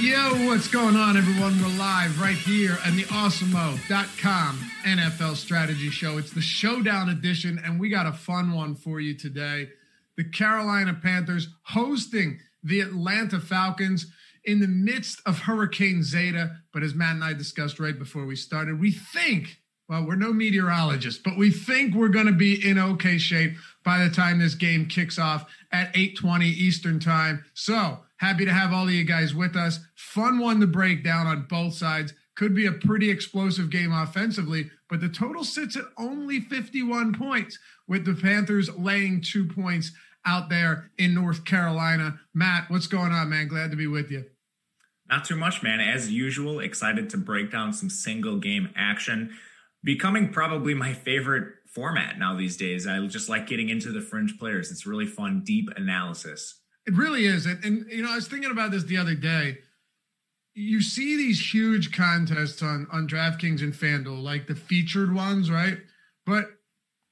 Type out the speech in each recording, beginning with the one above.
Yo, what's going on, everyone? We're live right here on the awesemo.com NFL strategy show. It's the showdown edition, and we got a fun one for you today. The Carolina Panthers hosting the Atlanta Falcons in the midst of Hurricane Zeta. But as Matt and I discussed right before we started, we think, well, we're no meteorologists, but we think we're going to be in okay shape by the time this game kicks off at 8:20 Eastern Time. So, Happy to have all of you guys with us. Fun one to break down on both sides. Could be a pretty explosive game offensively, but the total sits at only 51 points, with the Panthers laying two points out there in North Carolina. Matt, what's going on, man? Glad to be with you. Not too much, man. As usual, excited to break down some single game action. Becoming probably my favorite format now these days. I just like getting into the fringe players. It's really fun, deep analysis. It really is. And, and, you know, I was thinking about this the other day. You see these huge contests on, on DraftKings and FanDuel, like the featured ones, right? But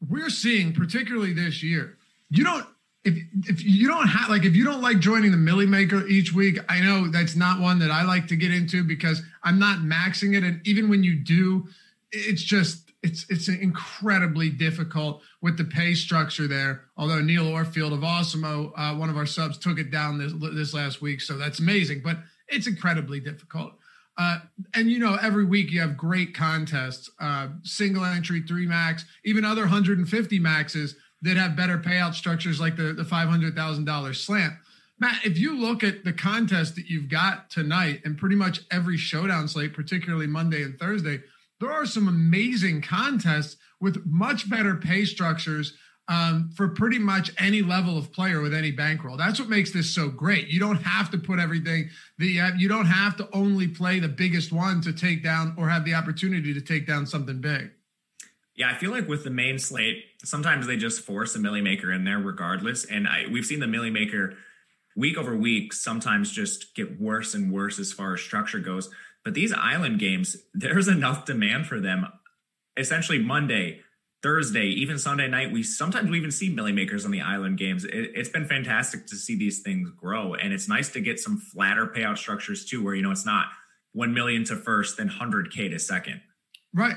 we're seeing, particularly this year, you don't if if you don't have like if you don't like joining the Millie Maker each week, I know that's not one that I like to get into because I'm not maxing it. And even when you do, it's just it's it's incredibly difficult with the pay structure there. Although Neil Orfield of Awesemo, uh, one of our subs, took it down this this last week, so that's amazing. But it's incredibly difficult. Uh, and you know, every week you have great contests, uh, single entry, three max, even other 150 maxes that have better payout structures like the the five hundred thousand dollars slant. Matt, if you look at the contest that you've got tonight and pretty much every showdown slate, particularly Monday and Thursday, there are some amazing contests with much better pay structures um, for pretty much any level of player with any bankroll. That's what makes this so great. You don't have to put everything the uh, you don't have to only play the biggest one to take down or have the opportunity to take down something big. Yeah, I feel like with the main slate, sometimes they just force a millie maker in there regardless. And I, we've seen the millie maker week over week sometimes just get worse and worse as far as structure goes. But these island games, there's enough demand for them. Essentially, Monday, Thursday, even Sunday night, we sometimes we even see millie makers on the island games. It, has been fantastic to see these things grow, and it's nice to get some flatter payout structures too, where you know it's not one million to first, then hundred k to second. Right.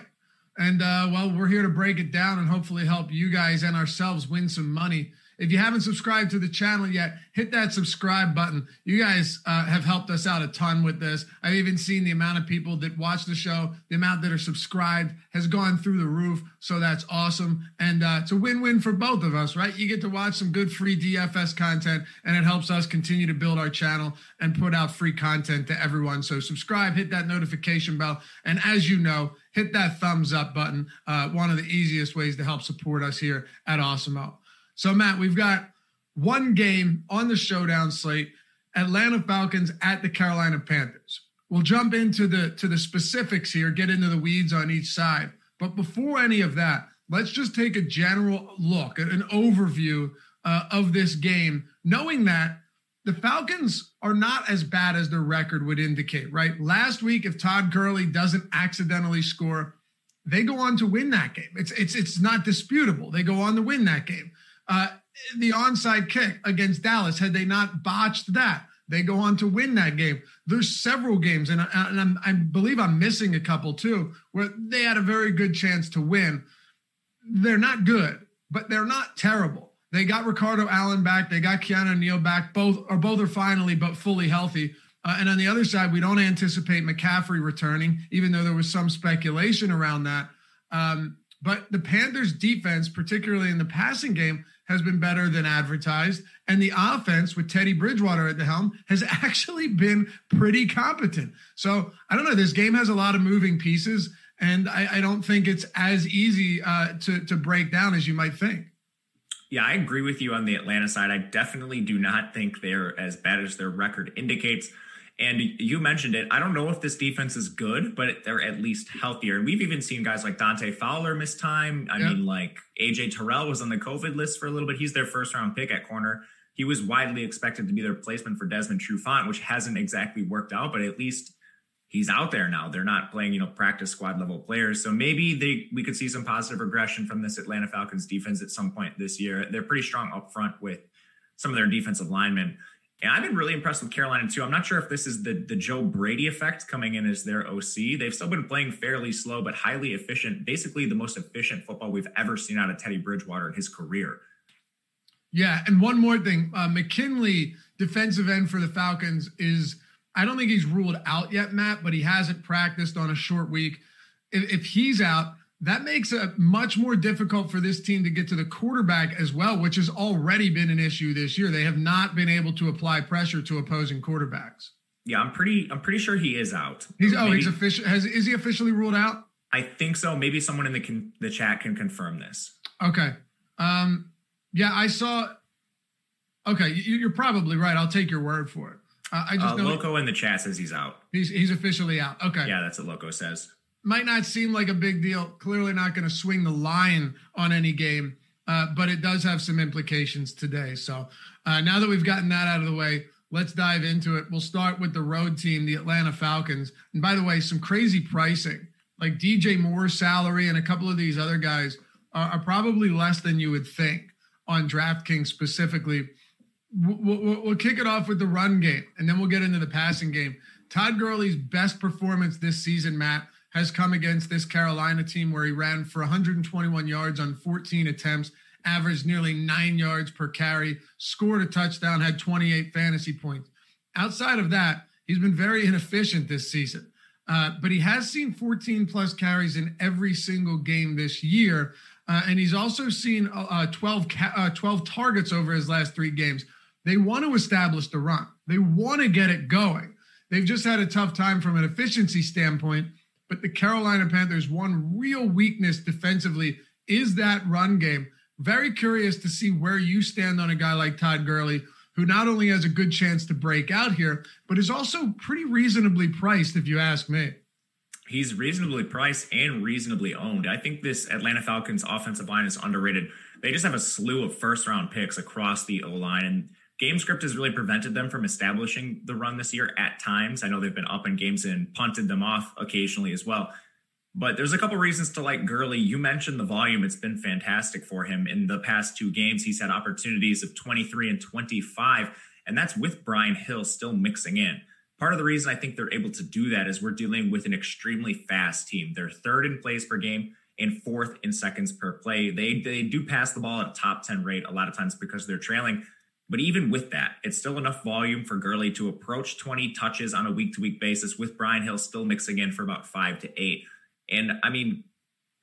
And uh, well, we're here to break it down and hopefully help you guys and ourselves win some money. If you haven't subscribed to the channel yet, hit that subscribe button. You guys uh, have helped us out a ton with this. I've even seen the amount of people that watch the show, the amount that are subscribed has gone through the roof. So that's awesome. And uh, it's a win win for both of us, right? You get to watch some good free DFS content, and it helps us continue to build our channel and put out free content to everyone. So subscribe, hit that notification bell. And as you know, hit that thumbs up button. Uh, one of the easiest ways to help support us here at Awesemo. So, Matt, we've got one game on the showdown slate Atlanta Falcons at the Carolina Panthers. We'll jump into the to the specifics here, get into the weeds on each side. But before any of that, let's just take a general look an overview uh, of this game, knowing that the Falcons are not as bad as their record would indicate, right? Last week, if Todd Gurley doesn't accidentally score, they go on to win that game. It's it's it's not disputable. They go on to win that game. Uh, the onside kick against Dallas, had they not botched that, they go on to win that game. There's several games, and, I, and i believe I'm missing a couple too, where they had a very good chance to win. They're not good, but they're not terrible. They got Ricardo Allen back. They got Keanu Neal back. Both or both are finally but fully healthy. Uh, and on the other side, we don't anticipate McCaffrey returning, even though there was some speculation around that. Um, but the Panthers' defense, particularly in the passing game, has been better than advertised. And the offense with Teddy Bridgewater at the helm has actually been pretty competent. So I don't know. This game has a lot of moving pieces, and I, I don't think it's as easy uh, to, to break down as you might think. Yeah, I agree with you on the Atlanta side. I definitely do not think they're as bad as their record indicates. And you mentioned it. I don't know if this defense is good, but they're at least healthier. And we've even seen guys like Dante Fowler miss time. I mean, like AJ Terrell was on the COVID list for a little bit. He's their first round pick at corner. He was widely expected to be their replacement for Desmond Trufant, which hasn't exactly worked out, but at least he's out there now. They're not playing, you know, practice squad level players. So maybe they we could see some positive regression from this Atlanta Falcons defense at some point this year. They're pretty strong up front with some of their defensive linemen. And I've been really impressed with Carolina too. I'm not sure if this is the the Joe Brady effect coming in as their OC. They've still been playing fairly slow but highly efficient. Basically, the most efficient football we've ever seen out of Teddy Bridgewater in his career. Yeah, and one more thing, uh, McKinley, defensive end for the Falcons, is I don't think he's ruled out yet, Matt, but he hasn't practiced on a short week. If, if he's out, that makes it much more difficult for this team to get to the quarterback as well, which has already been an issue this year. They have not been able to apply pressure to opposing quarterbacks. Yeah, I'm pretty. I'm pretty sure he is out. He's oh, Maybe, he's official. Has is he officially ruled out? I think so. Maybe someone in the con, the chat can confirm this. Okay. Um. Yeah, I saw. Okay, you, are probably right. I'll take your word for it. Uh, I just uh, Loco in the chat says he's out. He's he's officially out. Okay. Yeah, that's what Loco says might not seem like a big deal. Clearly, not going to swing the line on any game, uh, but it does have some implications today. So uh, now that we've gotten that out of the way, let's dive into it. We'll start with the road team, the Atlanta Falcons. And by the way, some crazy pricing, like DJ Moore's salary and a couple of these other guys are, are probably less than you would think on DraftKings specifically. We'll, we'll, we'll kick it off with the run game, and then we'll get into the passing game. Todd Gurley's best performance this season, Matt, has come against this Carolina team where he ran for 121 yards on 14 attempts, averaged nearly nine yards per carry, scored a touchdown, had 28 fantasy points. Outside of that, he's been very inefficient this season. Uh, but he has seen 14 plus carries in every single game this year. Uh, and he's also seen uh, 12, ca- uh, 12 targets over his last three games. They want to establish the run, they want to get it going. They've just had a tough time from an efficiency standpoint but the Carolina Panthers' one real weakness defensively is that run game. Very curious to see where you stand on a guy like Todd Gurley, who not only has a good chance to break out here, but is also pretty reasonably priced, if you ask me. He's reasonably priced and reasonably owned. I think this Atlanta Falcons offensive line is underrated. They just have a slew of first round picks across the O line. And game script has really prevented them from establishing the run this year at times. I know they've been up in games and punted them off occasionally as well. But there's a couple reasons to like Gurley. You mentioned the volume. It's been fantastic for him. In the past two games, he's had opportunities of 23 and 25, and that's with Brian Hill still mixing in. Part of the reason I think they're able to do that is we're dealing with an extremely fast team. They're third in plays per game and fourth in seconds per play. They they do pass the ball at a top 10 rate a lot of times because they're trailing. But even with that, it's still enough volume for Gurley to approach 20 touches on a week to week basis, with Brian Hill still mixing in for about five to eight. And I mean,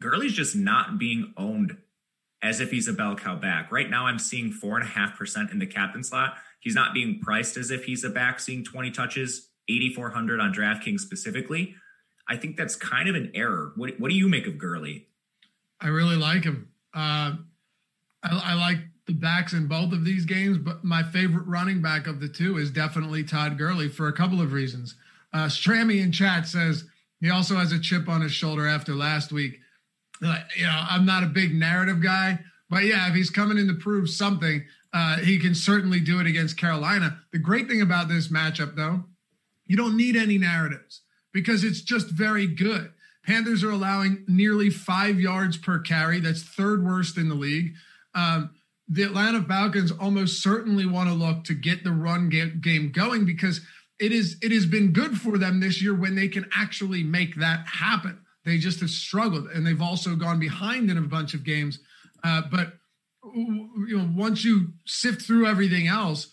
Gurley's just not being owned as if he's a bell cow back. Right now, I'm seeing four and a half percent in the captain slot. He's not being priced as if he's a back, seeing 20 touches, 8,400 on DraftKings specifically. I think that's kind of an error. What, what do you make of Gurley? I really like him. Uh, I, I like the backs in both of these games, but my favorite running back of the two is definitely Todd Gurley for a couple of reasons. Uh, Strammy in chat says he also has a chip on his shoulder after last week. Like, you know, I'm not a big narrative guy, but yeah, if he's coming in to prove something, uh, he can certainly do it against Carolina. The great thing about this matchup, though, you don't need any narratives because it's just very good. Panthers are allowing nearly five yards per carry. That's third worst in the league. Um, the Atlanta Falcons almost certainly want to look to get the run game going because it is it has been good for them this year when they can actually make that happen. They just have struggled, and they've also gone behind in a bunch of games. Uh, but you know, once you sift through everything else,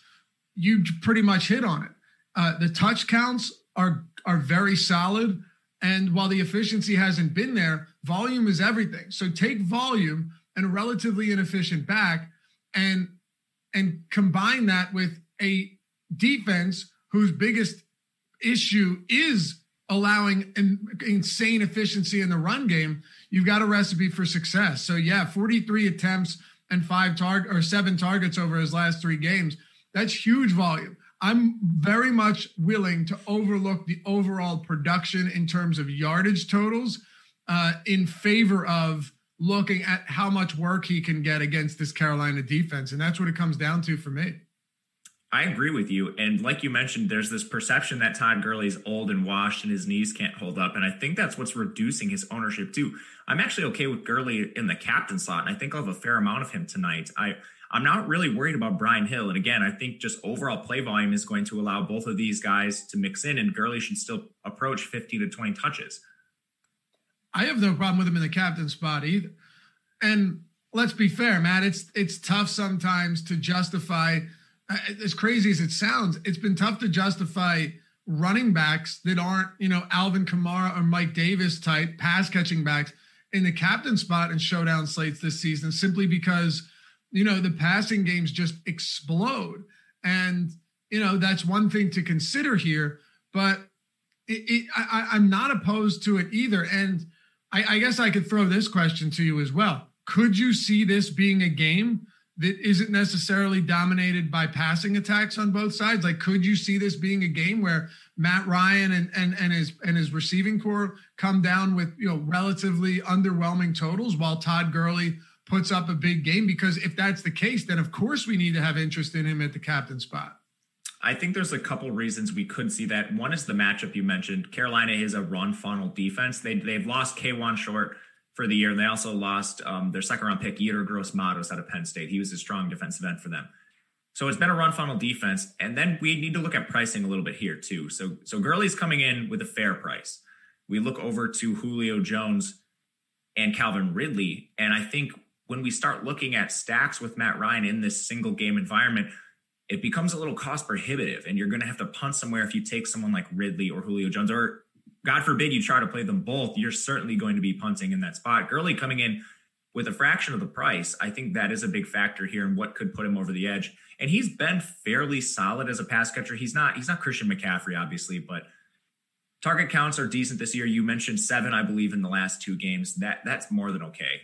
you pretty much hit on it. Uh, the touch counts are are very solid, and while the efficiency hasn't been there, volume is everything. So take volume and a relatively inefficient back, and and combine that with a defense whose biggest issue is allowing an insane efficiency in the run game, you've got a recipe for success. So yeah, 43 attempts and five target or seven targets over his last three games. That's huge volume. I'm very much willing to overlook the overall production in terms of yardage totals uh, in favor of looking at how much work he can get against this Carolina defense. And that's what it comes down to for me. I agree with you. And like you mentioned, there's this perception that Todd Gurley's old and washed and his knees can't hold up. And I think that's what's reducing his ownership too. I'm actually okay with Gurley in the captain slot, and I think I'll have a fair amount of him tonight. I I'm not really worried about Brian Hill. And again, I think just overall play volume is going to allow both of these guys to mix in, and Gurley should still approach 15 to 20 touches. I have no problem with him in the captain spot either. And let's be fair, Matt. It's it's tough sometimes to justify uh, as crazy as it sounds, it's been tough to justify running backs that aren't, you know, Alvin Kamara or Mike Davis type pass catching backs in the captain spot in showdown slates this season simply because, you know, the passing games just explode. And, you know, that's one thing to consider here, but it, it, I, I'm not opposed to it either. And I, I guess I could throw this question to you as well. Could you see this being a game that isn't necessarily dominated by passing attacks on both sides? Like, could you see this being a game where Matt Ryan and and and his and his receiving corps come down with you know relatively underwhelming totals while Todd Gurley puts up a big game? Because if that's the case, then of course we need to have interest in him at the captain spot. I think there's a couple reasons we could see that. One is the matchup you mentioned. Carolina is a run funnel defense. They they've lost Kawann Short for the year. And they also lost um, their second round pick, Yetur Gross Matos out of Penn State. He was a strong defensive end for them. So it's been a run funnel defense. And then we need to look at pricing a little bit here too. So so Gurley's coming in with a fair price. We look over to Julio Jones and Calvin Ridley. And I think when we start looking at stacks with Matt Ryan in this single game environment, it becomes a little cost prohibitive. And you're going to have to punt somewhere if you take someone like Ridley or Julio Jones, or God forbid you try to play them both, you're certainly going to be punting in that spot. Gurley coming in with a fraction of the price, I think that is a big factor here and what could put him over the edge. And he's been fairly solid as a pass catcher. He's not he's not Christian McCaffrey, obviously, but target counts are decent this year. You mentioned seven, I believe, in the last two games. That that's more than okay.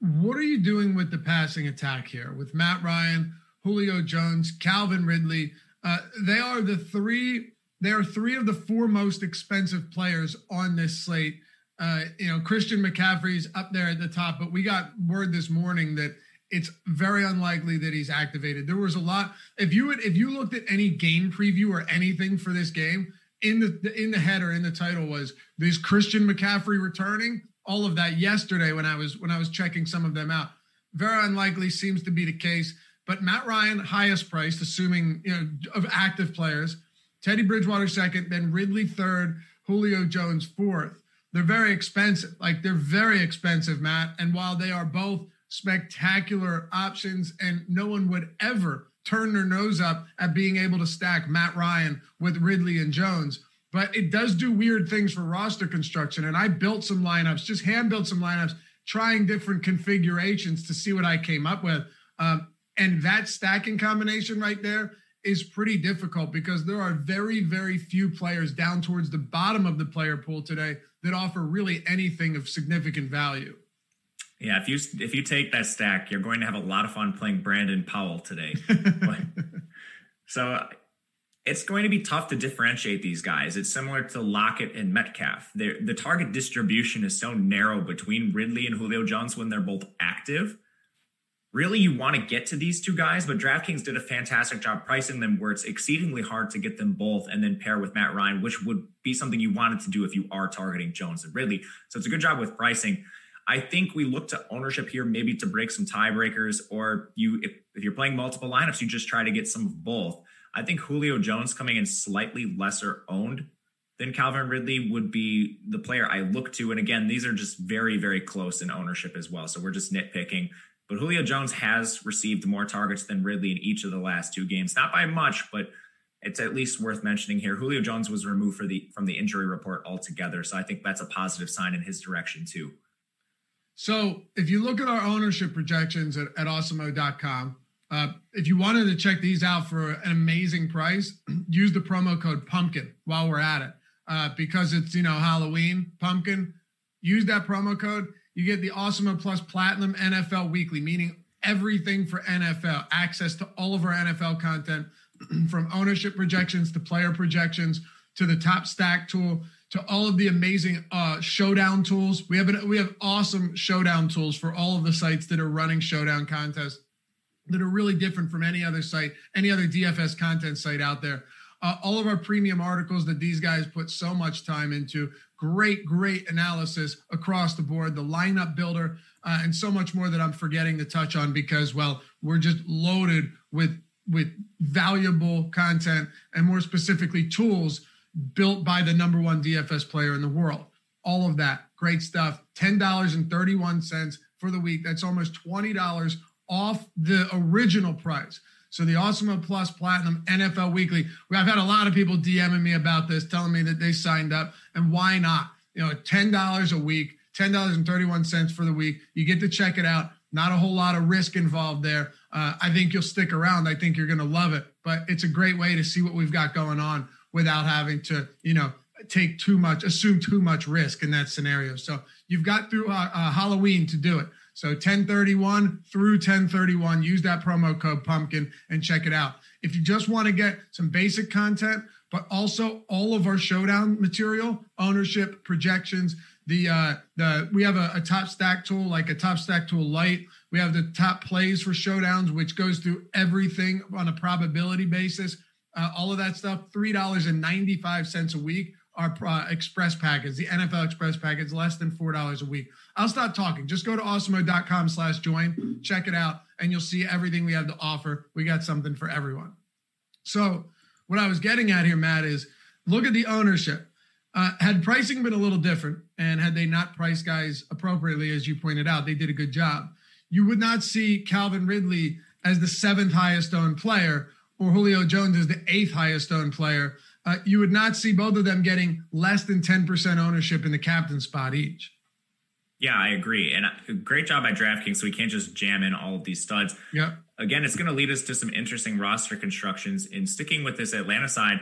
What are you doing with the passing attack here with Matt Ryan, Julio Jones, Calvin Ridley? Uh, they are the three they are three of the four most expensive players on this slate. Uh, you know, Christian McCaffrey's up there at the top, but we got word this morning that it's very unlikely that he's activated. There was a lot. If you if you looked at any game preview or anything for this game, in the in the header in the title was this Christian McCaffrey returning. All of that yesterday when I was when I was checking some of them out. Very unlikely seems to be the case. But Matt Ryan, highest priced, assuming you know of active players. Teddy Bridgewater second, then Ridley third, Julio Jones fourth. They're very expensive. Like they're very expensive, Matt. And while they are both spectacular options, and no one would ever turn their nose up at being able to stack Matt Ryan with Ridley and Jones, but it does do weird things for roster construction. And I built some lineups, just hand built some lineups, trying different configurations to see what I came up with. Um, and that stacking combination right there is pretty difficult because there are very, very few players down towards the bottom of the player pool today that offer really anything of significant value. Yeah, if you if you take that stack, you're going to have a lot of fun playing Brandon Powell today. so it's going to be tough to differentiate these guys. It's similar to Lockett and Metcalf. They're, the target distribution is so narrow between Ridley and Julio Jones when they're both active really you want to get to these two guys, but DraftKings did a fantastic job pricing them where it's exceedingly hard to get them both and then pair with Matt Ryan, which would be something you wanted to do if you are targeting Jones and Ridley. So it's a good job with pricing. I think we look to ownership here maybe to break some tiebreakers, or you if, if you're playing multiple lineups, you just try to get some of both. I think Julio Jones coming in slightly lesser owned than Calvin Ridley would be the player I look to. And again, these are just very, very close in ownership as well. So we're just nitpicking. But Julio Jones has received more targets than Ridley in each of the last two games, not by much, but it's at least worth mentioning here. Julio Jones was removed the from the injury report altogether, so I think that's a positive sign in his direction too. So if you look at our ownership projections at, at awesemo.com, uh, if you wanted to check these out for an amazing price, use the promo code pumpkin while we're at it. Uh, because it's you know Halloween pumpkin, use that promo code. You get the Awesemo Plus Platinum NFL Weekly, meaning everything for NFL, access to all of our NFL content from ownership projections to player projections to the top stack tool to all of the amazing uh, showdown tools. We have an, we have awesome showdown tools for all of the sites that are running showdown contests that are really different from any other site, any other DFS content site out there. Uh, all of our premium articles that these guys put so much time into. Great, great analysis across the board. The lineup builder uh, and so much more that I'm forgetting to touch on because, well, we're just loaded with with valuable content and more specifically tools built by the number one DFS player in the world. All of that great stuff. $10.31 for the week. That's almost $20 off the original price. So the Awesemo Plus Platinum NFL Weekly. I've had a lot of people DMing me about this, telling me that they signed up, and why not? You know, ten dollars a week, ten dollars and thirty-one cents for the week. You get to check it out. Not a whole lot of risk involved there. Uh, I think you'll stick around. I think you're going to love it. But it's a great way to see what we've got going on without having to, you know, take too much, assume too much risk in that scenario. So you've got through uh, uh, Halloween to do it. So 1031 through 1031, use that promo code pumpkin and check it out. If you just want to get some basic content, but also all of our showdown material, ownership, projections, the uh the we have a, a top stack tool like a top stack tool light. We have the top plays for showdowns, which goes through everything on a probability basis. Uh, all of that stuff, three dollars and ninety five cents a week our uh, express package, the NFL express package, less than $4 a week. I'll stop talking. Just go to awesemo.com slash join, check it out, and you'll see everything we have to offer. We got something for everyone. So what I was getting at here, Matt, is look at the ownership. Uh, had pricing been a little different and had they not priced guys appropriately, as you pointed out, they did a good job. You would not see Calvin Ridley as the seventh highest owned player or Julio Jones as the eighth highest owned player uh, you would not see both of them getting less than 10% ownership in the captain spot each. Yeah, I agree. And uh, great job by DraftKings. So we can't just jam in all of these studs. Yeah. Again, it's going to lead us to some interesting roster constructions. In sticking with this Atlanta side,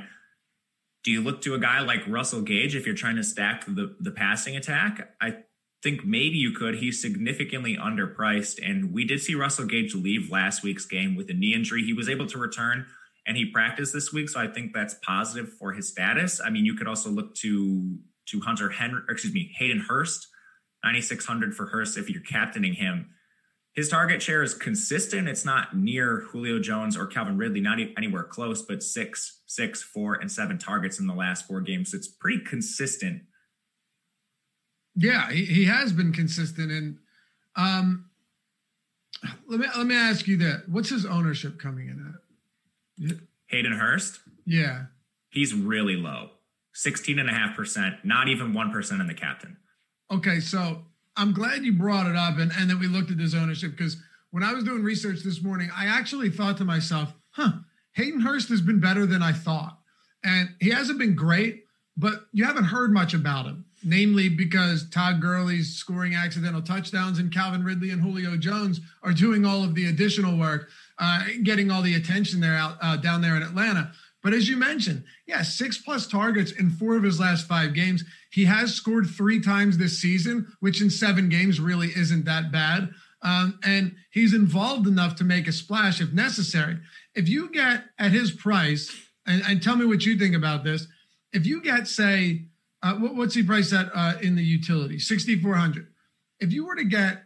do you look to a guy like Russell Gage if you're trying to stack the, the passing attack? I think maybe you could. He's significantly underpriced. And we did see Russell Gage leave last week's game with a knee injury. He was able to return and he practiced this week, so I think that's positive for his status. I mean, you could also look to to Hunter Henry, excuse me, Hayden Hurst, 9600 for Hurst if you're captaining him. His target share is consistent. It's not near Julio Jones or Calvin Ridley, not anywhere close, but six, six, four, and seven targets in the last four games. So it's pretty consistent. Yeah, he, he has been consistent. And um, let me let me ask you that: What's his ownership coming in at? Hayden Hurst? Yeah. He's really low. 16.5%, not even 1% in the captain. Okay, so I'm glad you brought it up and, and that we looked at his ownership because when I was doing research this morning, I actually thought to myself, huh, Hayden Hurst has been better than I thought. And he hasn't been great, but you haven't heard much about him, namely because Todd Gurley's scoring accidental touchdowns and Calvin Ridley and Julio Jones are doing all of the additional work uh, getting all the attention there out uh, down there in Atlanta. But as you mentioned, yeah, six plus targets in four of his last five games. He has scored three times this season, which in seven games really isn't that bad. Um, and he's involved enough to make a splash if necessary. If you get at his price, and, and tell me what you think about this. If you get, say, uh, what, what's he priced at uh, in the utility? 6,400. If you were to get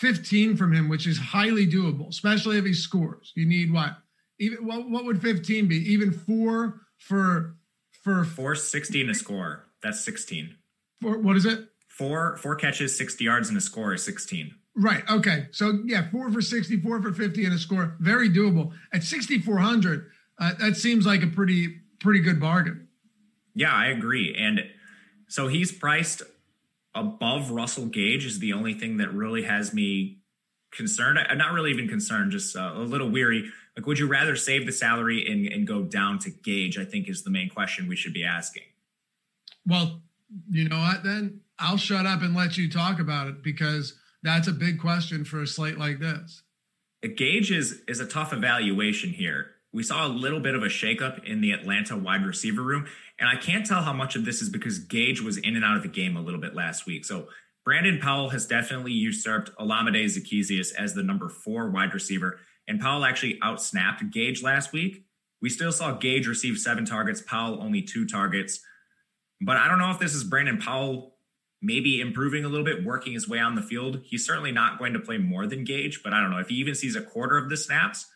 15 from him, which is highly doable, especially if he scores. You need what? Even what, what would 15 be? Even four for for 416 to score. That's 16. For what is it? four four catches, 60 yards, and a score is 16. Right. Okay. So yeah, four for 60, four for 50 and a score. Very doable. At 6,400, uh, that seems like a pretty, pretty good bargain. Yeah, I agree. And so he's priced above Russell Gage is the only thing that really has me concerned. I'm not really even concerned, just uh, a little weary. Like, would you rather save the salary and, and go down to Gage? I think is the main question we should be asking. Well, you know what? Then I'll shut up and let you talk about it because that's a big question for a slate like this. Gage is is a tough evaluation here. We saw a little bit of a shakeup in the Atlanta wide receiver room, and I can't tell how much of this is because Gage was in and out of the game a little bit last week. So Brandon Powell has definitely usurped Olamide Zaccheaus as the number four wide receiver, and Powell actually outsnapped Gage last week. We still saw Gage receive seven targets, Powell only two targets. But I don't know if this is Brandon Powell maybe improving a little bit, working his way on the field. He's certainly not going to play more than Gage, but I don't know if he even sees a quarter of the snaps.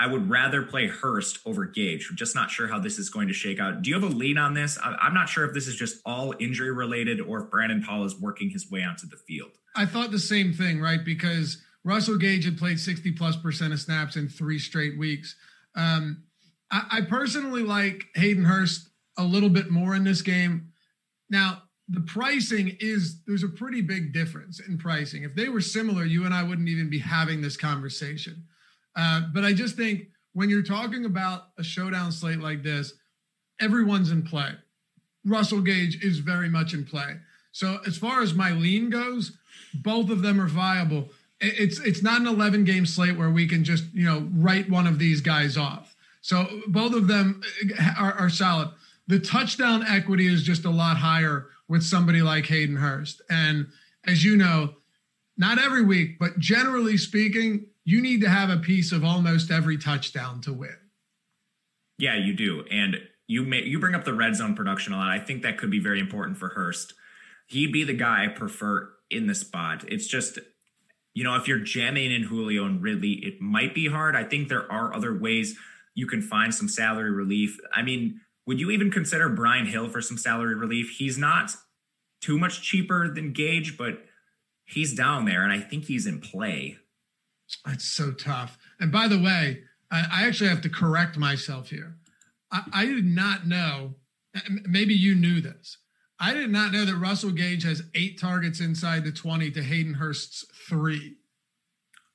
I would rather play Hurst over Gage. I'm just not sure how this is going to shake out. Do you have a lead on this? I'm not sure if this is just all injury related or if Brandon Powell is working his way onto the field. I thought the same thing, right? Because Russell Gage had played 60 plus percent of snaps in three straight weeks. Um, I, I personally like Hayden Hurst a little bit more in this game. Now, the pricing is there's a pretty big difference in pricing. If they were similar, you and I wouldn't even be having this conversation. Uh, but I just think when you're talking about a showdown slate like this, everyone's in play. Russell Gage is very much in play. So as far as my lean goes, both of them are viable. It's it's not an 11 game slate where we can just you know write one of these guys off. So both of them uh, are, are solid. The touchdown equity is just a lot higher with somebody like Hayden Hurst. And as you know, not every week, but generally speaking, you need to have a piece of almost every touchdown to win. Yeah, you do. And you may you bring up the red zone production a lot. I think that could be very important for Hurst. He'd be the guy I prefer in the spot. It's just, you know, if you're jamming in Julio and Ridley, it might be hard. I think there are other ways you can find some salary relief. I mean, would you even consider Brian Hill for some salary relief? He's not too much cheaper than Gage, but he's down there, and I think he's in play. It's so tough. And by the way, I, I actually have to correct myself here. I, I, did not know, maybe you knew this. I did not know that Russell Gage has eight targets inside the 20 to Hayden Hurst's three.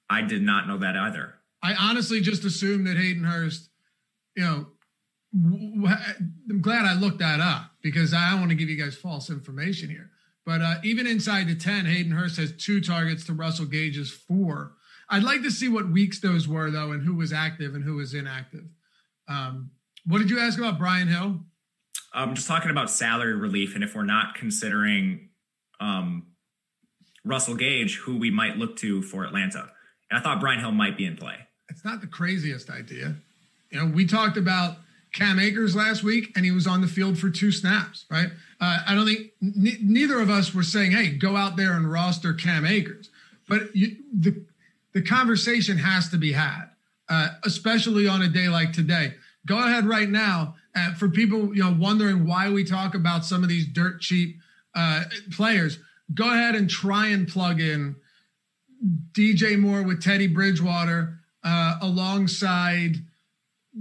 I did not know that either. I honestly just assumed that Hayden Hurst, you know, I'm glad I looked that up because I don't want to give you guys false information here. But uh, even inside the 10, Hayden Hurst has two targets to Russell Gage's four. I'd like to see what weeks those were, though, and who was active and who was inactive. Um, what did you ask about Brian Hill? I'm just talking about salary relief, and if we're not considering um, Russell Gage, who we might look to for Atlanta. And I thought Brian Hill might be in play. It's not the craziest idea. You know, we talked about Cam Akers last week, and he was on the field for two snaps, right? Uh, I don't think n- neither of us were saying, "Hey, go out there and roster Cam Akers," but you, the the conversation has to be had, uh, especially on a day like today. Go ahead right now uh, for people you know wondering why we talk about some of these dirt cheap uh, players. Go ahead and try and plug in DJ Moore with Teddy Bridgewater uh, alongside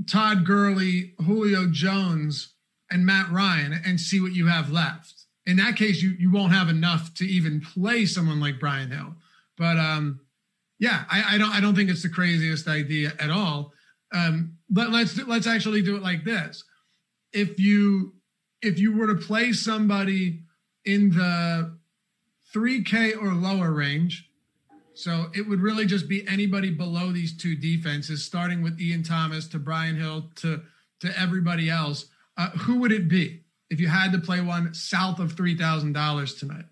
Todd Gurley, Julio Jones, and Matt Ryan and see what you have left. In that case, you you won't have enough to even play someone like Brian Hill. But um, yeah, I, I don't I don't think it's the craziest idea at all. Um, but let's let's actually do it like this. If you if you were to play somebody in the 3K or lower range, so it would really just be anybody below these two defenses, starting with Ian Thomas to Brian Hill to to everybody else. Uh, who would it be if you had to play one south of three thousand dollars tonight?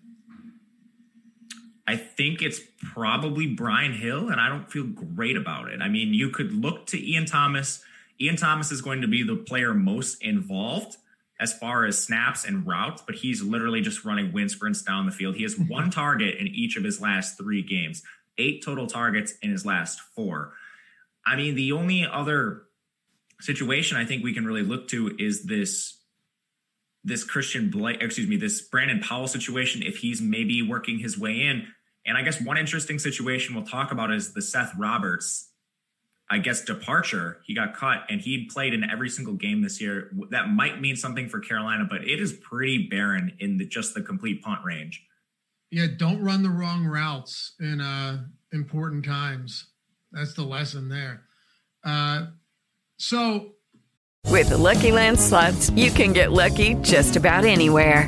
I think it's probably Brian Hill, and I don't feel great about it. I mean, you could look to Ian Thomas. Ian Thomas is going to be the player most involved as far as snaps and routes, but he's literally just running wind sprints down the field. He has one target in each of his last three games, eight total targets in his last four. I mean, the only other situation I think we can really look to is this this Christian Blake, excuse me, this Brandon Powell situation, if he's maybe working his way in. And I guess one interesting situation we'll talk about is the Seth Roberts, I guess, departure. He got cut and he played in every single game this year. That might mean something for Carolina, but it is pretty barren in the, just the complete punt range. Yeah, don't run the wrong routes in uh, important times. That's the lesson there. Uh, so, with the Lucky Land slots, you can get lucky just about anywhere.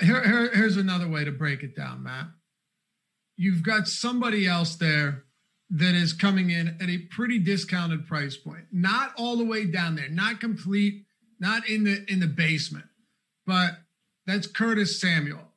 here, here, here's another way to break it down, Matt. You've got somebody else there that is coming in at a pretty discounted price point. Not all the way down there, not complete, not in the in the basement, but that's Curtis Samuel.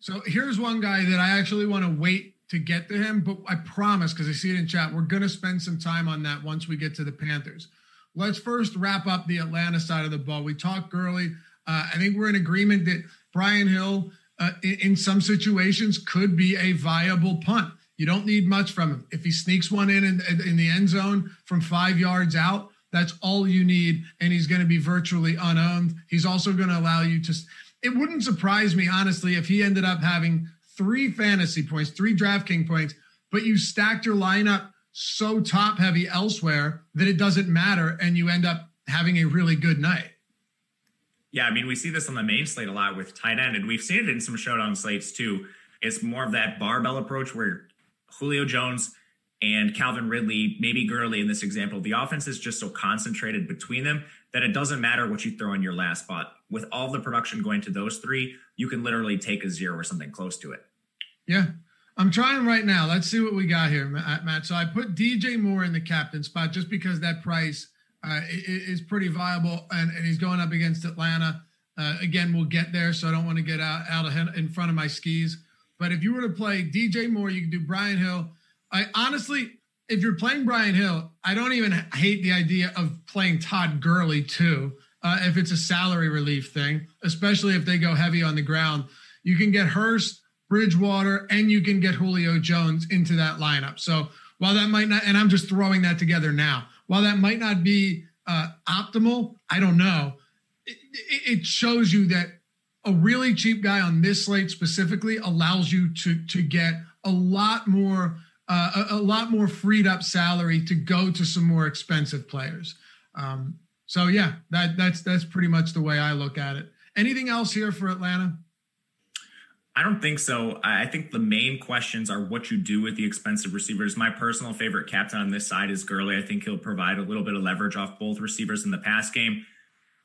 So here's one guy that I actually want to wait to get to him, but I promise, because I see it in chat, we're going to spend some time on that once we get to the Panthers. Let's first wrap up the Atlanta side of the ball. We talked Gurley. Uh, I think we're in agreement that Brian Hill, uh, in, in some situations, could be a viable punt. You don't need much from him. If he sneaks one in, in in the end zone from five yards out, that's all you need, and he's going to be virtually unowned. He's also going to allow you to. It wouldn't surprise me honestly if he ended up having three fantasy points, three DraftKings points, but you stacked your lineup so top heavy elsewhere that it doesn't matter, and you end up having a really good night. Yeah, I mean, we see this on the main slate a lot with tight end, and we've seen it in some showdown slates too. It's more of that barbell approach where Julio Jones and Calvin Ridley, maybe Gurley in this example, the offense is just so concentrated between them that it doesn't matter what you throw in your last spot. With all the production going to those three, you can literally take a zero or something close to it. Yeah. I'm trying right now. Let's see what we got here, Matt. So I put DJ Moore in the captain spot just because that price is pretty viable, and, and, he's going up against Atlanta. Uh, again, we'll get there, so I don't want to get out out of in front of my skis. But if you were to play DJ Moore, you can do Brian Hill. I honestly, if you're playing Brian Hill, I don't even hate the idea of playing Todd Gurley too. Uh, if it's a salary relief thing, especially if they go heavy on the ground, you can get Hurst, Bridgewater, and you can get Julio Jones into that lineup. So while that might not, and I'm just throwing that together now, while that might not be uh, optimal, I don't know. It, it shows you that a really cheap guy on this slate specifically allows you to to get a lot more uh, a, a, lot more freed up salary to go to some more expensive players. Um, so yeah, that that's that's pretty much the way I look at it. Anything else here for Atlanta? I don't think so. I think the main questions are what you do with the expensive receivers. My personal favorite captain on this side is Gurley. I think he'll provide a little bit of leverage off both receivers in the pass game.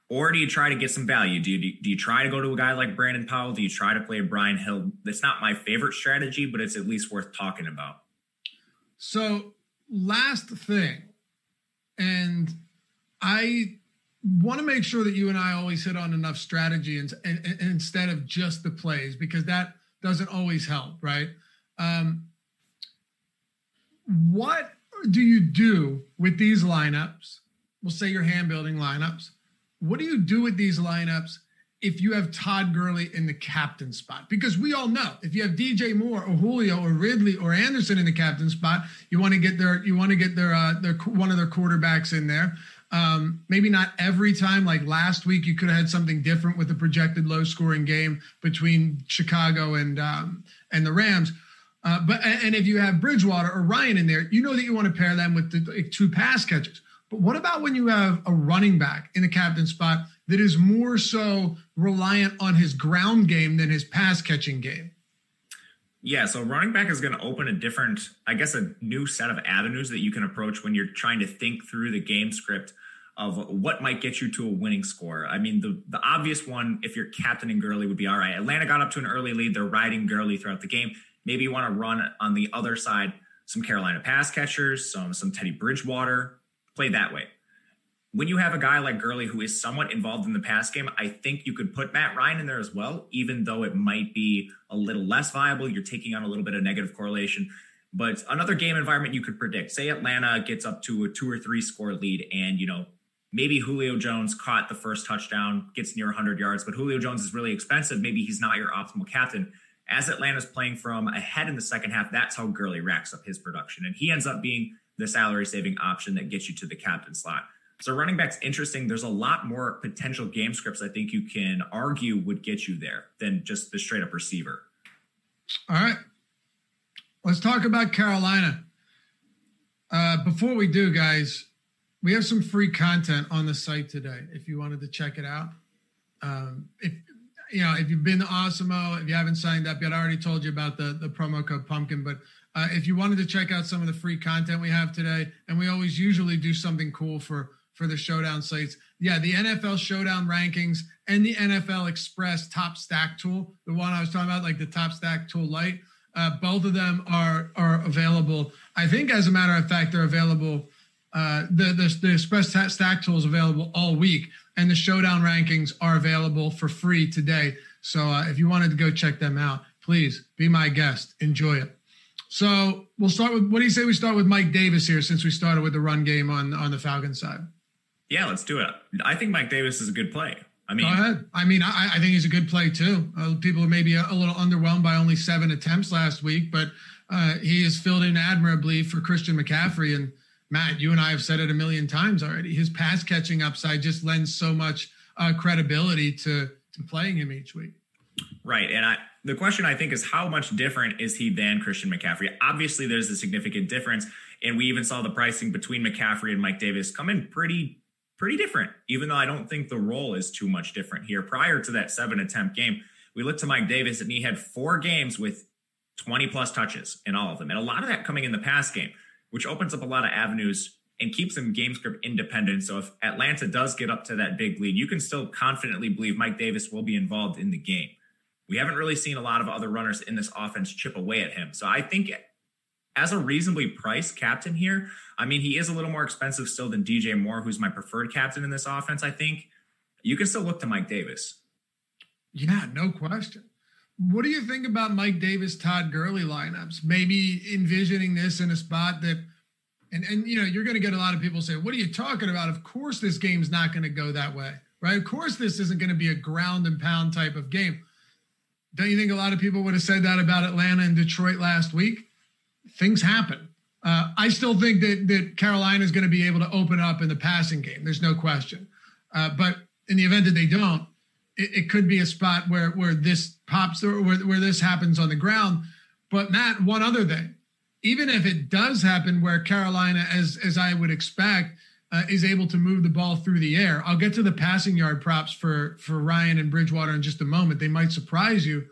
Or do you try to get some value? Do you do you try to go to a guy like Brandon Powell? Do you try to play Brian Hill? That's not my favorite strategy, but it's at least worth talking about. So, last thing, and I want to make sure that you and I always hit on enough strategy and, and, and instead of just the plays because that doesn't always help, right? Um, what do you do with these lineups? We'll say your hand building lineups. What do you do with these lineups if you have Todd Gurley in the captain spot? Because we all know if you have DJ Moore or Julio or Ridley or Anderson in the captain spot, you want to get their you want to get their uh, their one of their quarterbacks in there. Um, maybe not every time. Like last week, you could have had something different with the projected low scoring game between Chicago and um, and the Rams. Uh, but and if you have Bridgewater or Ryan in there, you know that you want to pair them with the like, two pass catchers. But what about when you have a running back in the captain spot that is more so reliant on his ground game than his pass catching game? Yeah, so running back is going to open a different, I guess, a new set of avenues that you can approach when you're trying to think through the game script of what might get you to a winning score. I mean, the the obvious one, if you're captaining Gurley, would be all right. Atlanta got up to an early lead; they're riding Gurley throughout the game. Maybe you want to run on the other side some Carolina pass catchers, some some Teddy Bridgewater, play that way. When you have a guy like Gurley who is somewhat involved in the pass game, I think you could put Matt Ryan in there as well, even though it might be a little less viable. You're taking on a little bit of negative correlation. But another game environment you could predict. Say Atlanta gets up to a two or three score lead, and you know maybe Julio Jones caught the first touchdown, gets near 100 yards, but Julio Jones is really expensive. Maybe he's not your optimal captain. As Atlanta's playing from ahead in the second half, that's how Gurley racks up his production, and he ends up being the salary saving option that gets you to the captain slot. So running back's interesting. There's a lot more potential game scripts I think you can argue would get you there than just the straight up receiver. All right. Let's talk about Carolina. Uh, before we do, guys, we have some free content on the site today. If you wanted to check it out, um, if you know if you've been to Awesemo, if you haven't signed up yet, I already told you about the the promo code Pumpkin. But uh, if you wanted to check out some of the free content we have today, and we always usually do something cool for for the showdown sites. Yeah, the NFL showdown rankings and the NFL Express top stack tool, the one I was talking about, like the top stack tool light. Uh, both of them are are available. I think, as a matter of fact, they're available. Uh, the, the the Express Stack tool is available all week, and the Showdown rankings are available for free today. So uh, if you wanted to go check them out, please be my guest. Enjoy it. So we'll start with what do you say we start with Mike Davis here, since we started with the run game on on the Falcons side. Yeah, let's do it. I think Mike Davis is a good play. I mean, go ahead. I mean, I, I think he's a good play too. Uh, people are maybe a, a, little underwhelmed by only seven attempts last week, but uh, he has filled in admirably for Christian McCaffrey. And Matt, you and I have said it a million times already. His pass catching upside just lends so much uh, credibility to to playing him each week. Right, and I the question I think is how much different is he than Christian McCaffrey? Obviously, there's a significant difference, and we even saw the pricing between McCaffrey and Mike Davis come in pretty pretty different, even though I don't think the role is too much different here. Prior to that seven attempt game, we looked to Mike Davis and he had four games with 20 plus touches in all of them. And a lot of that coming in the pass game, which opens up a lot of avenues and keeps them game script independent. So if Atlanta does get up to that big lead, you can still confidently believe Mike Davis will be involved in the game. We haven't really seen a lot of other runners in this offense chip away at him. So I think as a reasonably priced captain here, I mean, he is a little more expensive still than DJ Moore, who's my preferred captain in this offense. I think you can still look to Mike Davis. Yeah, no question. What do you think about Mike Davis, Todd Gurley lineups? Maybe envisioning this in a spot that, and and you know, you're going to get a lot of people say, "What are you talking about?" Of course, this game's not going to go that way, right? Of course, this isn't going to be a ground and pound type of game. Don't you think a lot of people would have said that about Atlanta and Detroit last week? Things happen. Uh, I still think that that Carolina is going to be able to open up in the passing game. There's no question. Uh, but in the event that they don't, it, it, could be a spot where where this pops or where, where this happens on the ground. But Matt, one other thing, even if it does happen where Carolina, as as I would expect, uh, is able to move the ball through the air, I'll get to the passing yard props for for Ryan and Bridgewater in just a moment. They might surprise you.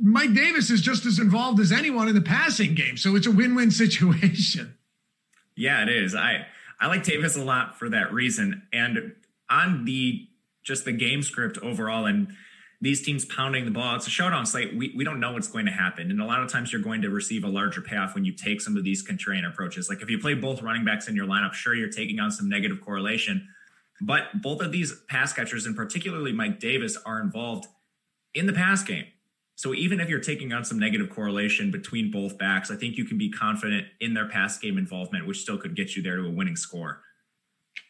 Mike Davis is just as involved as anyone in the passing game. So it's a win-win situation. Yeah, it is. I I like Davis a lot for that reason. And on the just the game script overall and these teams pounding the ball, it's a showdown slate. We, we don't know what's going to happen. And a lot of times you're going to receive a larger payoff when you take some of these contrarian approaches. Like if you play both running backs in your lineup, sure, you're taking on some negative correlation. But both of these pass catchers, and particularly Mike Davis, are involved in the pass game. So even if you're taking on some negative correlation between both backs, I think you can be confident in their pass game involvement, which still could get you there to a winning score.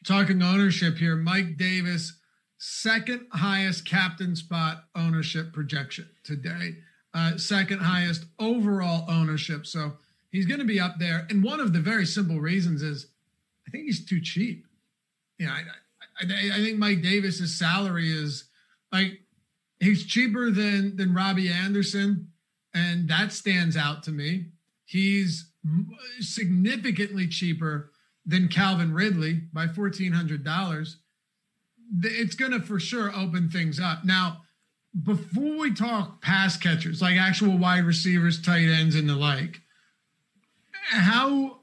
Talking ownership here, Mike Davis, second highest captain spot ownership projection today, uh, second highest overall ownership. So he's going to be up there. And one of the very simple reasons is I think he's too cheap. Yeah, I, I, I think Mike Davis's salary is like He's cheaper than than Robbie Anderson, and that stands out to me. He's significantly cheaper than Calvin Ridley by fourteen hundred dollars. It's going to for sure open things up. Now, before we talk pass catchers, like actual wide receivers, tight ends, and the like, how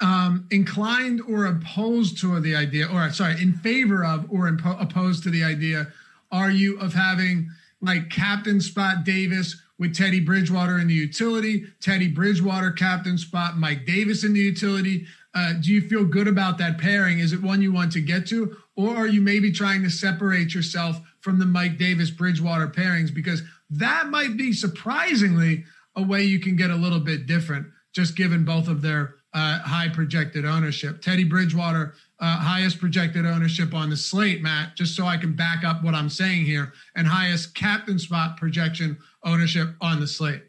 um, inclined or opposed to the idea, or sorry, in favor of or impo- opposed to the idea are you of having like captain spot Davis with Teddy Bridgewater in the utility, Teddy Bridgewater captain spot Mike Davis in the utility? Uh, do you feel good about that pairing? Is it one you want to get to, or are you maybe trying to separate yourself from the Mike Davis Bridgewater pairings? Because that might be surprisingly a way you can get a little bit different, just given both of their uh, high projected ownership. Teddy Bridgewater, uh, highest projected ownership on the slate, Matt, just so I can back up what I'm saying here, and highest captain spot projection ownership on the slate.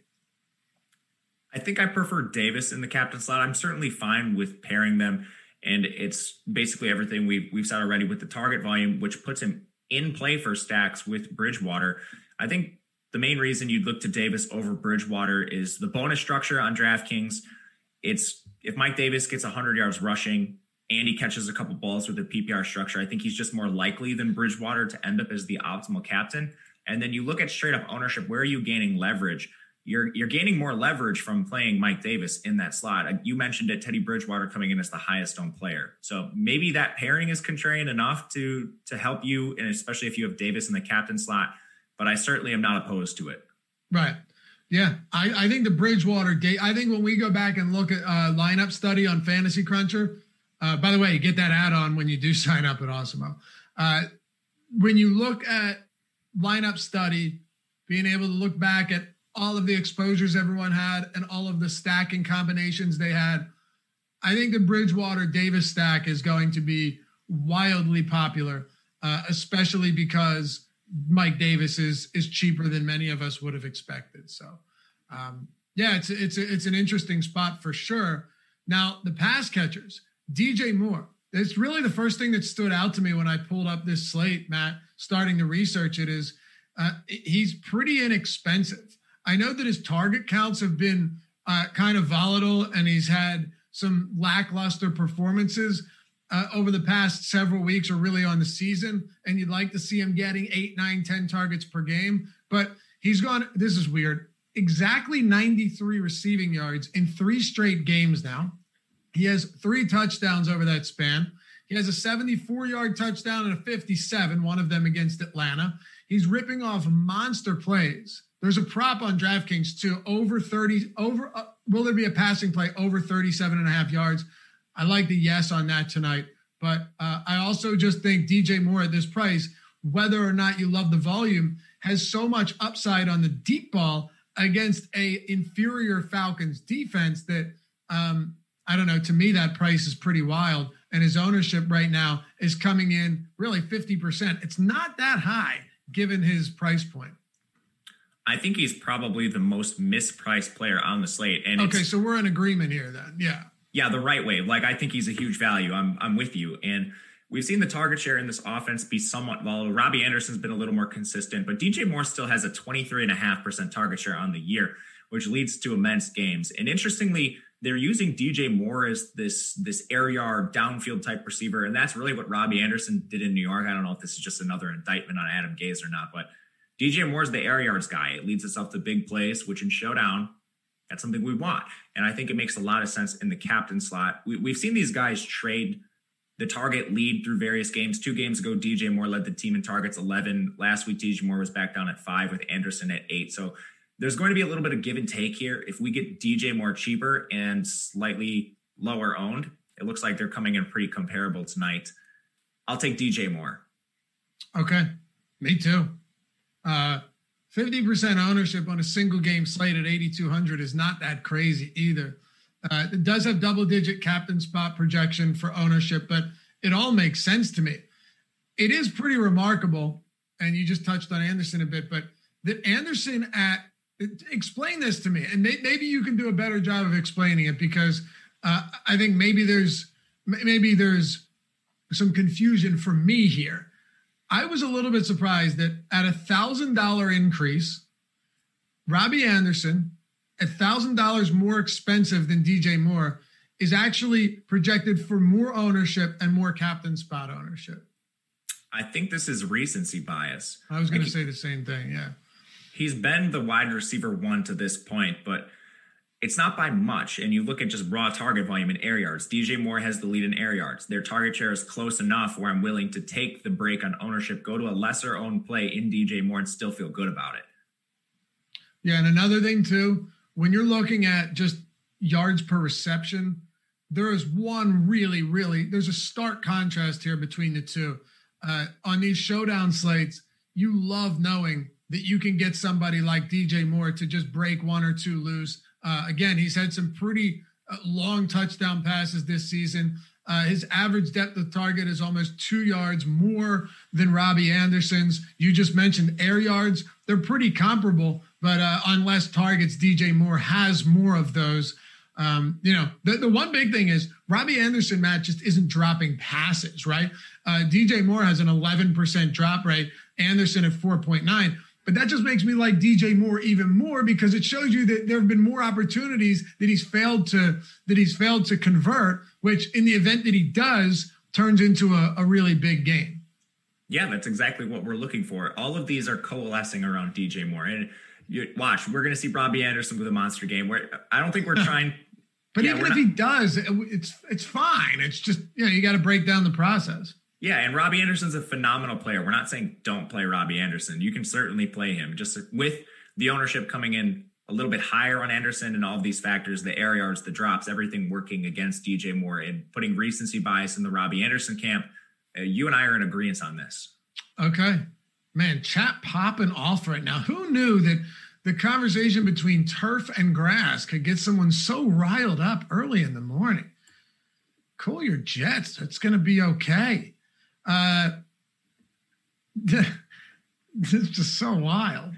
I think I prefer Davis in the captain slot. I'm certainly fine with pairing them. And it's basically everything we've, we've said already with the target volume, which puts him in play for stacks with Bridgewater. I think the main reason you'd look to Davis over Bridgewater is the bonus structure on DraftKings. It's if Mike Davis gets 100 yards rushing and he catches a couple balls with the PPR structure, I think he's just more likely than Bridgewater to end up as the optimal captain. And then you look at straight up ownership. Where are you gaining leverage? You're you're gaining more leverage from playing Mike Davis in that slot. You mentioned it, Teddy Bridgewater coming in as the highest owned player. So maybe that pairing is contrarian enough to to help you, and especially if you have Davis in the captain slot. But I certainly am not opposed to it. Right. Yeah, I, I think the Bridgewater date. I think when we go back and look at uh, lineup study on Fantasy Cruncher. Uh, by the way, you get that add on when you do sign up at Awesemo. Uh, when you look at lineup study, being able to look back at all of the exposures everyone had and all of the stacking combinations they had. I think the Bridgewater Davis stack is going to be wildly popular, uh, especially because Mike Davis is is cheaper than many of us would have expected. So, um, yeah, it's it's it's an interesting spot for sure. Now the pass catchers, DJ Moore. It's really the first thing that stood out to me when I pulled up this slate, Matt. Starting to research it is uh, he's pretty inexpensive. I know that his target counts have been uh, kind of volatile and he's had some lackluster performances uh, over the past several weeks or really on the season. And you'd like to see him getting eight, nine, 10 targets per game. But he's gone, this is weird, exactly 93 receiving yards in three straight games now. He has three touchdowns over that span. He has a 74 yard touchdown and a 57, one of them against Atlanta. He's ripping off monster plays there's a prop on DraftKings too, over 30, over, uh, will there be a passing play over 37 and a half yards? I like the yes on that tonight. But uh, I also just think DJ Moore at this price, whether or not you love the volume, has so much upside on the deep ball against a inferior Falcons defense that um, I don't know. To me, that price is pretty wild, and his ownership right now is coming in really fifty percent. It's not that high given his price point. I think he's probably the most mispriced player on the slate. And okay, so we're in agreement here then. Yeah. Yeah, the right way. Like I think he's a huge value. I'm I'm with you. And we've seen the target share in this offense be somewhat volatile. Robbie Anderson's been a little more consistent, but DJ Moore still has a 23.5% target share on the year, which leads to immense games. And interestingly, they're using DJ Moore as this this air yard downfield type receiver, and that's really what Robbie Anderson did in New York. I don't know if this is just another indictment on Adam Gase or not, but DJ Moore's the air yards guy. It leads us up to big plays, which in showdown, that's something we want. And I think it makes a lot of sense in the captain slot. We, we've seen these guys trade the target lead through various games. Two games ago, DJ Moore led the team in targets 11. Last week, DJ Moore was back down at five with Anderson at eight. So there's going to be a little bit of give and take here. If we get DJ Moore cheaper and slightly lower owned, it looks like they're coming in pretty comparable tonight. I'll take DJ Moore. Okay. Me too. Uh, 50% ownership on a single game slate at 8,200 is not that crazy either. Uh, it does have double digit captain spot projection for ownership, but it all makes sense to me. It is pretty remarkable, and you just touched on Anderson a bit, but that Anderson at explain this to me, and may, maybe you can do a better job of explaining it because uh, I think maybe there's maybe there's some confusion for me here. I was a little bit surprised that at a thousand dollar increase, Robbie Anderson, a thousand dollars more expensive than DJ Moore, is actually projected for more ownership and more captain spot ownership. I think this is recency bias. I was going to say the same thing. Yeah. He's been the wide receiver one to this point, but it's not by much. And you look at just raw target volume in air yards. DJ Moore has the lead in air yards. Their target share is close enough where I'm willing to take the break on ownership, go to a lesser owned play in DJ Moore, and still feel good about it. Yeah. And another thing, too, when you're looking at just yards per reception, there is one really, really, there's a stark contrast here between the two. Uh, on these showdown slates, you love knowing that you can get somebody like DJ Moore to just break one or two loose. Uh, again, he's had some pretty uh, long touchdown passes this season. Uh, his average depth of target is almost two yards more than Robbie Anderson's. You just mentioned air yards; they're pretty comparable, but uh, on less targets, DJ Moore has more of those. Um, you know, the, the one big thing is Robbie Anderson, Matt, just isn't dropping passes, right? Uh, DJ Moore has an 11% drop rate, Anderson at 4.9. But that just makes me like DJ Moore even more because it shows you that there have been more opportunities that he's failed to that he's failed to convert, which in the event that he does turns into a, a really big game. Yeah, that's exactly what we're looking for. All of these are coalescing around DJ Moore. And you, watch, we're going to see Robbie Anderson with a monster game. Where I don't think we're trying. but yeah, even if not, he does, it's it's fine. It's just you know you got to break down the process. Yeah, and Robbie Anderson's a phenomenal player. We're not saying don't play Robbie Anderson. You can certainly play him. Just with the ownership coming in a little bit higher on Anderson and all of these factors, the air yards, the drops, everything working against DJ Moore and putting recency bias in the Robbie Anderson camp. Uh, you and I are in agreement on this. Okay. Man, chat popping off right now. Who knew that the conversation between turf and grass could get someone so riled up early in the morning? Cool your jets. It's going to be okay. Uh, it's just so wild.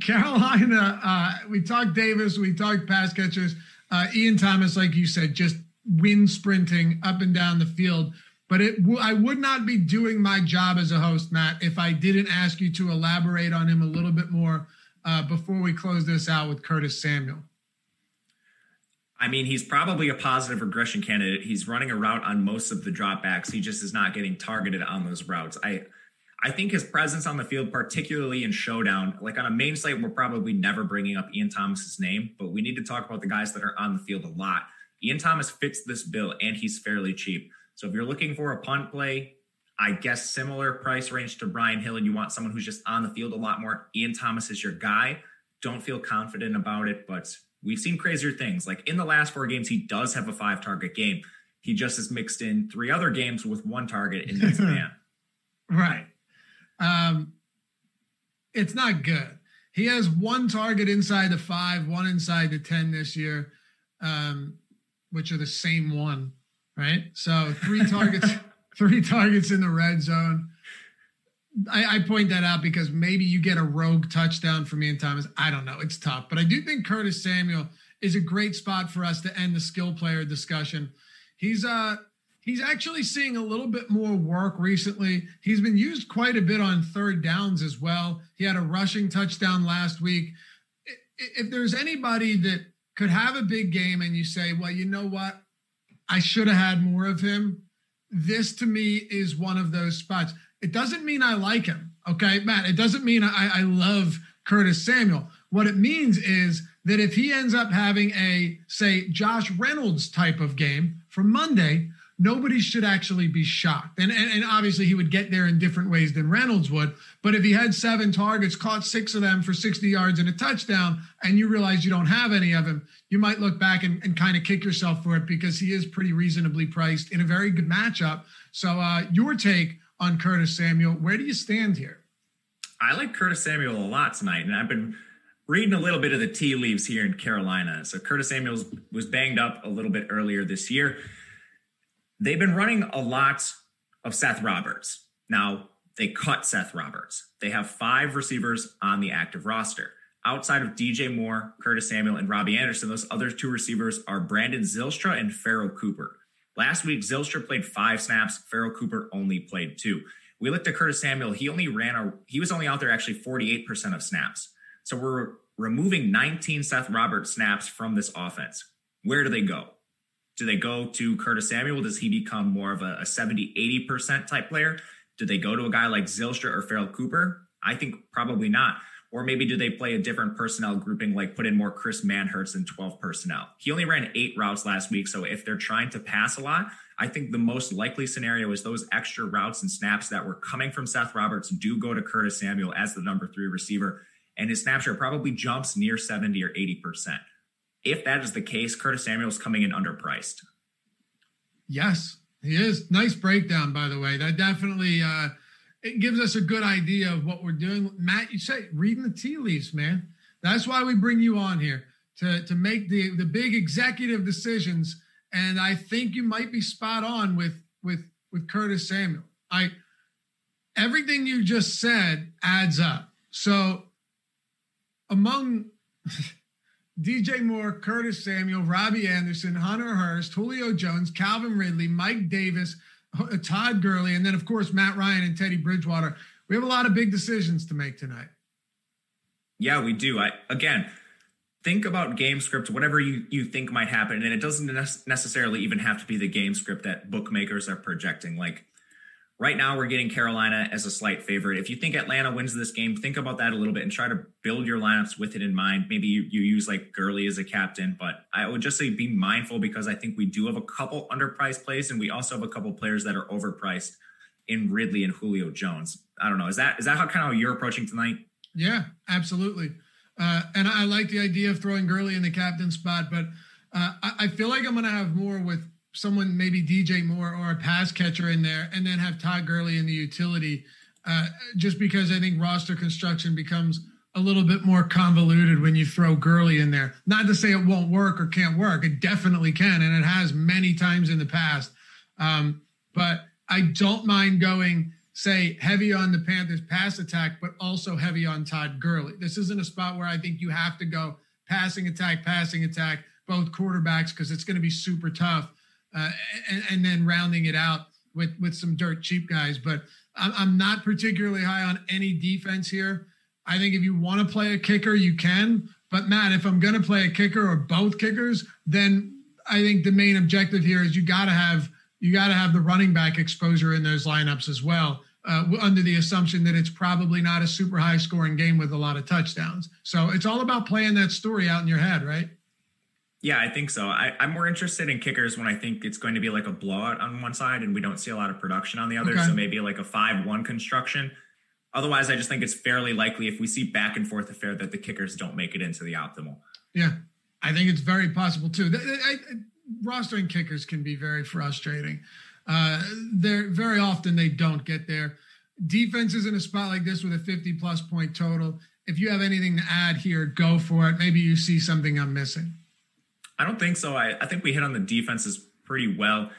Carolina, uh, we talked Davis, we talked pass catchers. Uh, Ian Thomas, like you said, just wind sprinting up and down the field. But it, I would not be doing my job as a host, Matt, if I didn't ask you to elaborate on him a little bit more uh, before we close this out with Curtis Samuel. I mean, he's probably a positive regression candidate. He's running a route on most of the dropbacks. He just is not getting targeted on those routes. I I think his presence on the field, particularly in showdown, like on a main slate, we're probably never bringing up Ian Thomas's name, but we need to talk about the guys that are on the field a lot. Ian Thomas fits this bill and he's fairly cheap. So if you're looking for a punt play, I guess similar price range to Brian Hill and you want someone who's just on the field a lot more, Ian Thomas is your guy. Don't feel confident about it, but We've seen crazier things. Like in the last four games, he does have a five target game. He just has mixed in three other games with one target in that span. right. Um, it's not good. He has one target inside the five, one inside the 10 this year, um, which are the same one, right? So three targets, three targets in the red zone. I, I, point that out because maybe you get a rogue touchdown from Ian Thomas. I don't know. It's tough. But I do think Curtis Samuel is a great spot for us to end the skill player discussion. He's uh he's actually seeing a little bit more work recently. He's been used quite a bit on third downs as well. He had a rushing touchdown last week. If there's anybody that could have a big game and you say, well, you know what? I should have had more of him. This to me is one of those spots. It doesn't mean I like him. Okay, Matt, it doesn't mean I, I love Curtis Samuel. What it means is that if he ends up having a, say, Josh Reynolds type of game for Monday, nobody should actually be shocked. And, and, and, obviously, he would get there in different ways than Reynolds would. But if he had seven targets, caught six of them for 60 yards and a touchdown, and you realize you don't have any of him, you might look back and, and kind of kick yourself for it because he is pretty reasonably priced in a very good matchup. So, uh, your take on Curtis Samuel. Where do you stand here? I like Curtis Samuel a lot tonight, and I've been reading a little bit of the tea leaves here in Carolina. So Curtis Samuel was banged up a little bit earlier this year. They've been running a lot of Seth Roberts. Now, they cut Seth Roberts. They have five receivers on the active roster. Outside of DJ Moore, Curtis Samuel, and Robbie Anderson, those other two receivers are Brandon Zylstra and Pharoh Cooper. Last week, Zylstra played five snaps. Pharoh Cooper only played two. We looked at Curtis Samuel. He only ran a, he was only out there actually 48% of snaps. So we're removing 19 Seth Roberts snaps from this offense. Where do they go? Do they go to Curtis Samuel? Does he become more of a, a 70, 80% type player? Do they go to a guy like Zylstra or Pharoh Cooper? I think probably not. Or maybe do they play a different personnel grouping, like put in more Chris Manhertz in 12 personnel? He only ran eight routes last week. So if they're trying to pass a lot, I think the most likely scenario is those extra routes and snaps that were coming from Seth Roberts do go to Curtis Samuel as the number three receiver. And his snap share probably jumps near 70 or 80%. If that is the case, Curtis Samuel is coming in underpriced. Yes, he is. Nice breakdown, by the way. That definitely uh, it gives us a good idea of what we're doing. Matt, you say reading the tea leaves, man. That's why we bring you on here to to make the the big executive decisions. And I think you might be spot on with with with Curtis Samuel. I everything you just said adds up. So among DJ Moore, Curtis Samuel, Robbie Anderson, Hunter Hurst, Julio Jones, Calvin Ridley, Mike Davis, Uh, Todd Gurley, and then of course Matt Ryan and Teddy Bridgewater. We have a lot of big decisions to make tonight. Yeah, we do. I again think about game script, whatever you, you think might happen, and it doesn't necessarily even have to be the game script that bookmakers are projecting. Like Right now, we're getting Carolina as a slight favorite. If you think Atlanta wins this game, think about that a little bit and try to build your lineups with it in mind. Maybe you, you use like Gurley as a captain, but I would just say be mindful because I think we do have a couple underpriced plays and we also have a couple players that are overpriced in Ridley and Julio Jones. I don't know. Is that is that how kind of how you're approaching tonight? Yeah, absolutely. Uh, and I like the idea of throwing Gurley in the captain spot, but uh, I, I feel like I'm going to have more with someone maybe DJ Moore or a pass catcher in there, and then have Todd Gurley in the utility, uh, just because I think roster construction becomes a little bit more convoluted when you throw Gurley in there. Not to say it won't work or can't work, it definitely can, and it has many times in the past. Um, but I don't mind going, say, heavy on the Panthers pass attack, but also heavy on Todd Gurley. This isn't a spot where I think you have to go passing attack, passing attack, both quarterbacks, because it's going to be super tough uh, and, and, then rounding it out with with some dirt cheap guys. But I'm, I'm not particularly high on any defense here. I think if you want to play a kicker, you can. But Matt, if I'm going to play a kicker or both kickers, then I think the main objective here is you got to have you got to have the running back exposure in those lineups as well. Uh, under the assumption that it's probably not a super high scoring game with a lot of touchdowns. So it's all about playing that story out in your head, right? Yeah, I think so. I, am more interested in kickers when I think it's going to be like a blowout on one side and we don't see a lot of production on the other. Okay. So maybe like a 5 1 construction. Otherwise, I just think it's fairly likely if we see back and forth affair that the kickers don't make it into the optimal. Yeah, I think it's very possible too. I, I, rostering kickers can be very frustrating. Uh, they're very often they don't get there. Defenses in a spot like this with a 50 plus point total. If you have anything to add here, go for it. Maybe you see something I'm missing. I don't think so. I, I think we hit on the defenses pretty well.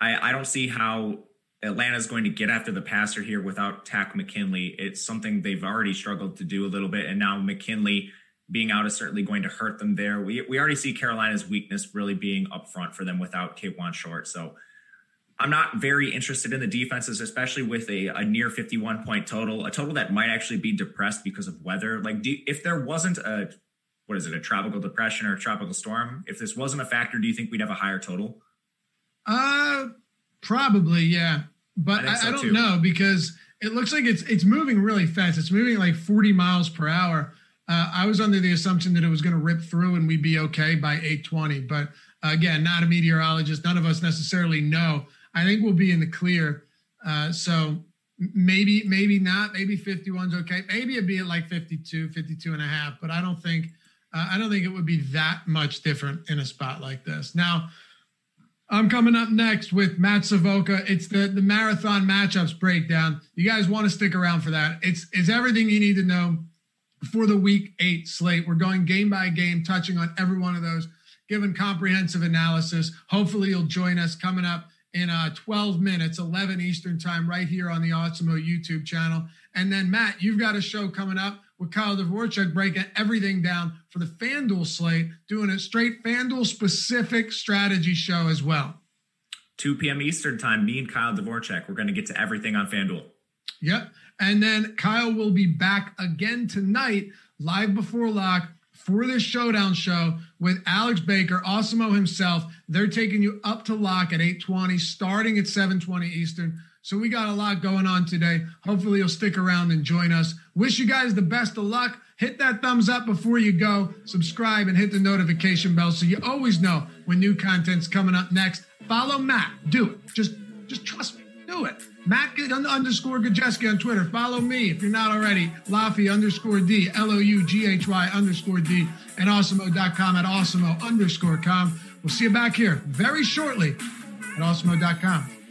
I, I don't see how Atlanta is going to get after the passer here without Takk McKinley. It's something they've already struggled to do a little bit. And now McKinley being out is certainly going to hurt them there. We, we already see Carolina's weakness really being up front for them without Kawann Short. So I'm not very interested in the defenses, especially with a, a near 51 point total, a total that might actually be depressed because of weather. Like, do, if there wasn't a what is it, a tropical depression or a tropical storm? If this wasn't a factor, do you think we'd have a higher total? Uh, probably, yeah. But I, I, so I don't too. know because it looks like it's it's moving really fast. It's moving like 40 miles per hour. Uh, I was under the assumption that it was going to rip through and we'd be okay by 820. But again, not a meteorologist. None of us necessarily know. I think we'll be in the clear. Uh, so maybe, maybe not. Maybe 51's okay. Maybe it'd be at like 52, 52 and a half. But I don't think – uh, I don't think it would be that much different in a spot like this. Now, I'm coming up next with Matt Savoca. It's the the marathon matchups breakdown. You guys want to stick around for that? It's it's everything you need to know for the week eight slate. We're going game by game, touching on every one of those, giving comprehensive analysis. Hopefully, you'll join us coming up in uh, 12 minutes, 11 Eastern time, right here on the Awesemo YouTube channel. And then Matt, you've got a show coming up with Kyle Dvorchak breaking everything down for the FanDuel slate, doing a straight FanDuel specific strategy show as well. 2 p.m. Eastern time, me and Kyle Dvorchak, we're going to get to everything on FanDuel. Yep. And then Kyle will be back again tonight, live before lock for this showdown show with Alex Baker, Awesemo himself. They're taking you up to lock at 820, starting at 720 Eastern. So we got a lot going on today. Hopefully you'll stick around and join us. Wish you guys the best of luck. Hit that thumbs up before you go. Subscribe and hit the notification bell so you always know when new content's coming up next. Follow Matt. Do it. Just just trust me. Do it. Matt underscore Gajewski on Twitter. Follow me if you're not already. Loughy underscore D, L O U G H Y underscore D, and awesemo.com at awesemo underscore com. We'll see you back here very shortly at awesemo.com.